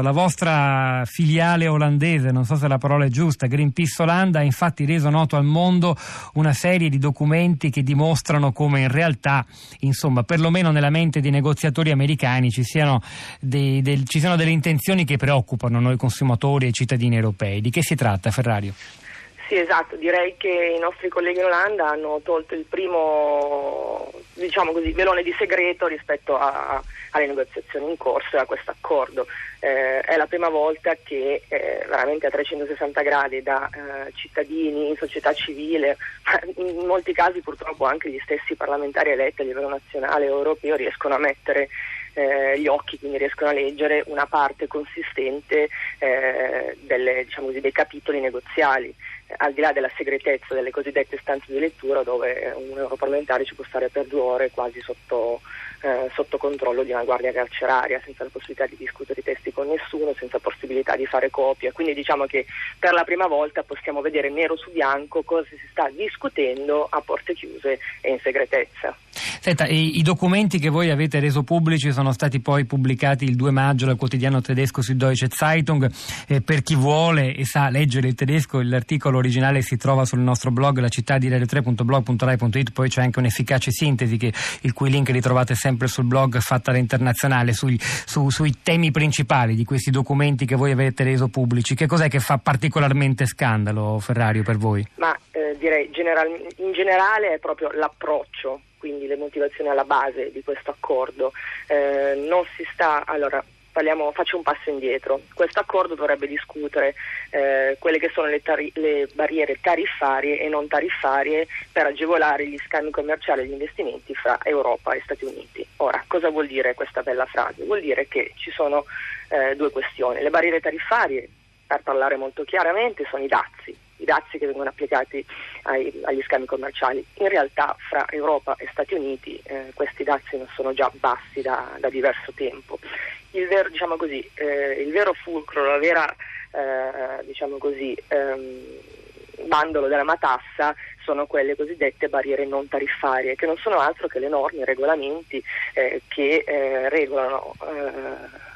la vostra filiale olandese, non so se la parola è giusta, Greenpeace Olanda, ha infatti reso noto al mondo una serie di documenti che dimostrano come in realtà, insomma, perlomeno nella mente dei negoziatori americani ci siano, dei, del, ci siano delle intenzioni che preoccupano noi consumatori e cittadini europei. Di che si tratta, Ferrario? Sì, esatto, direi che i nostri colleghi in Olanda hanno tolto il primo, diciamo così, velone di segreto rispetto a, alle negoziazioni in corso e a questo accordo. Eh, è la prima volta che eh, veramente a 360 gradi da eh, cittadini, società civile, in molti casi purtroppo anche gli stessi parlamentari eletti a livello nazionale e europeo riescono a mettere eh, gli occhi, quindi riescono a leggere una parte consistente eh, delle, diciamo così, dei capitoli negoziali al di là della segretezza delle cosiddette stanze di lettura dove un europarlamentare ci può stare per due ore quasi sotto, eh, sotto, controllo di una guardia carceraria, senza la possibilità di discutere i testi con nessuno, senza di fare copie. Quindi diciamo che per la prima volta possiamo vedere nero su bianco cosa si sta discutendo a porte chiuse e in segretezza. Senta, i, i, documenti che voi avete reso pubblici sono stati poi pubblicati il 2 maggio dal quotidiano tedesco Süddeutsche Zeitung. Eh, per chi vuole e sa leggere il tedesco, l'articolo originale si trova sul nostro blog, la città di radio3.blog.rai.it, poi c'è anche un'efficace sintesi che, il cui link ritrovate sempre sul blog fatta Internazionale sui, su, sui temi principali di questi documenti che voi avete reso pubblici. Che cos'è che fa particolarmente scandalo, Ferrario, per voi? Ma eh, direi general, in generale è proprio l'approccio quindi le motivazioni alla base di questo accordo. Eh, non si sta, allora, Parliamo, faccio un passo indietro. Questo accordo dovrebbe discutere eh, quelle che sono le, tari- le, barriere tariffarie e non tariffarie per agevolare gli scambi commerciali e gli investimenti fra Europa e Stati Uniti. Ora, cosa vuol dire questa bella frase? Vuol dire che ci sono eh, due questioni. Le barriere tariffarie, per parlare molto chiaramente, sono i dazi i dazi che vengono applicati ai, agli scambi commerciali. In realtà fra Europa e Stati Uniti eh, questi dazi non sono già bassi da, da diverso tempo. Il vero, diciamo così, eh, il vero fulcro, la vera eh, diciamo così, ehm, bandolo della matassa sono quelle cosiddette barriere non tariffarie, che non sono altro che le norme, i regolamenti eh, che eh, regolano eh,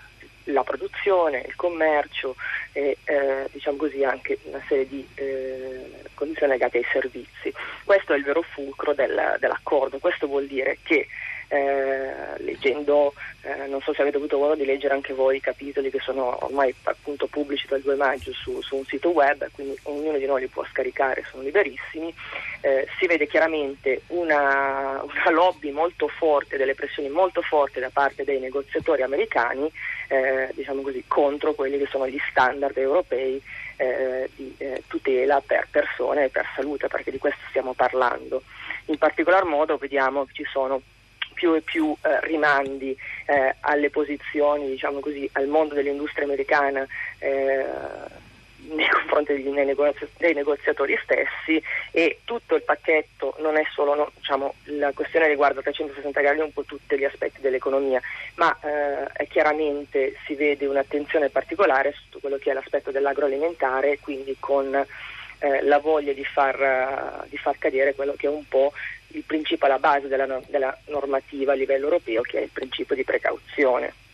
la produzione, il commercio e eh, diciamo così anche una serie di eh, condizioni legate ai servizi. Questo è il vero fulcro del, dell'accordo, questo vuol dire che eh, leggendo, eh, non so se avete avuto modo di leggere anche voi i capitoli che sono ormai appunto pubblici dal 2 maggio su, su un sito web, quindi ognuno di noi li può scaricare, sono liberissimi, eh, si vede chiaramente una, una, lobby molto forte, delle pressioni molto forti da parte dei negoziatori americani, eh, diciamo così, contro quelli che sono gli standard europei eh, di eh, tutela per persone e per salute, perché di questo stiamo parlando. In particolar modo vediamo che ci sono più e più eh, rimandi eh, alle posizioni, diciamo così, al mondo dell'industria americana eh, nei confronti degli, nei negozia- dei negoziatori stessi e tutto il pacchetto non è solo no, diciamo, la questione riguarda a 360 gradi un po' tutti gli aspetti dell'economia, ma eh, chiaramente si vede un'attenzione particolare su quello che è l'aspetto dell'agroalimentare, quindi con eh, la voglia di far, uh, di far, cadere quello che è un po' il principio alla base della, della normativa a livello europeo, che è il principio di precauzione.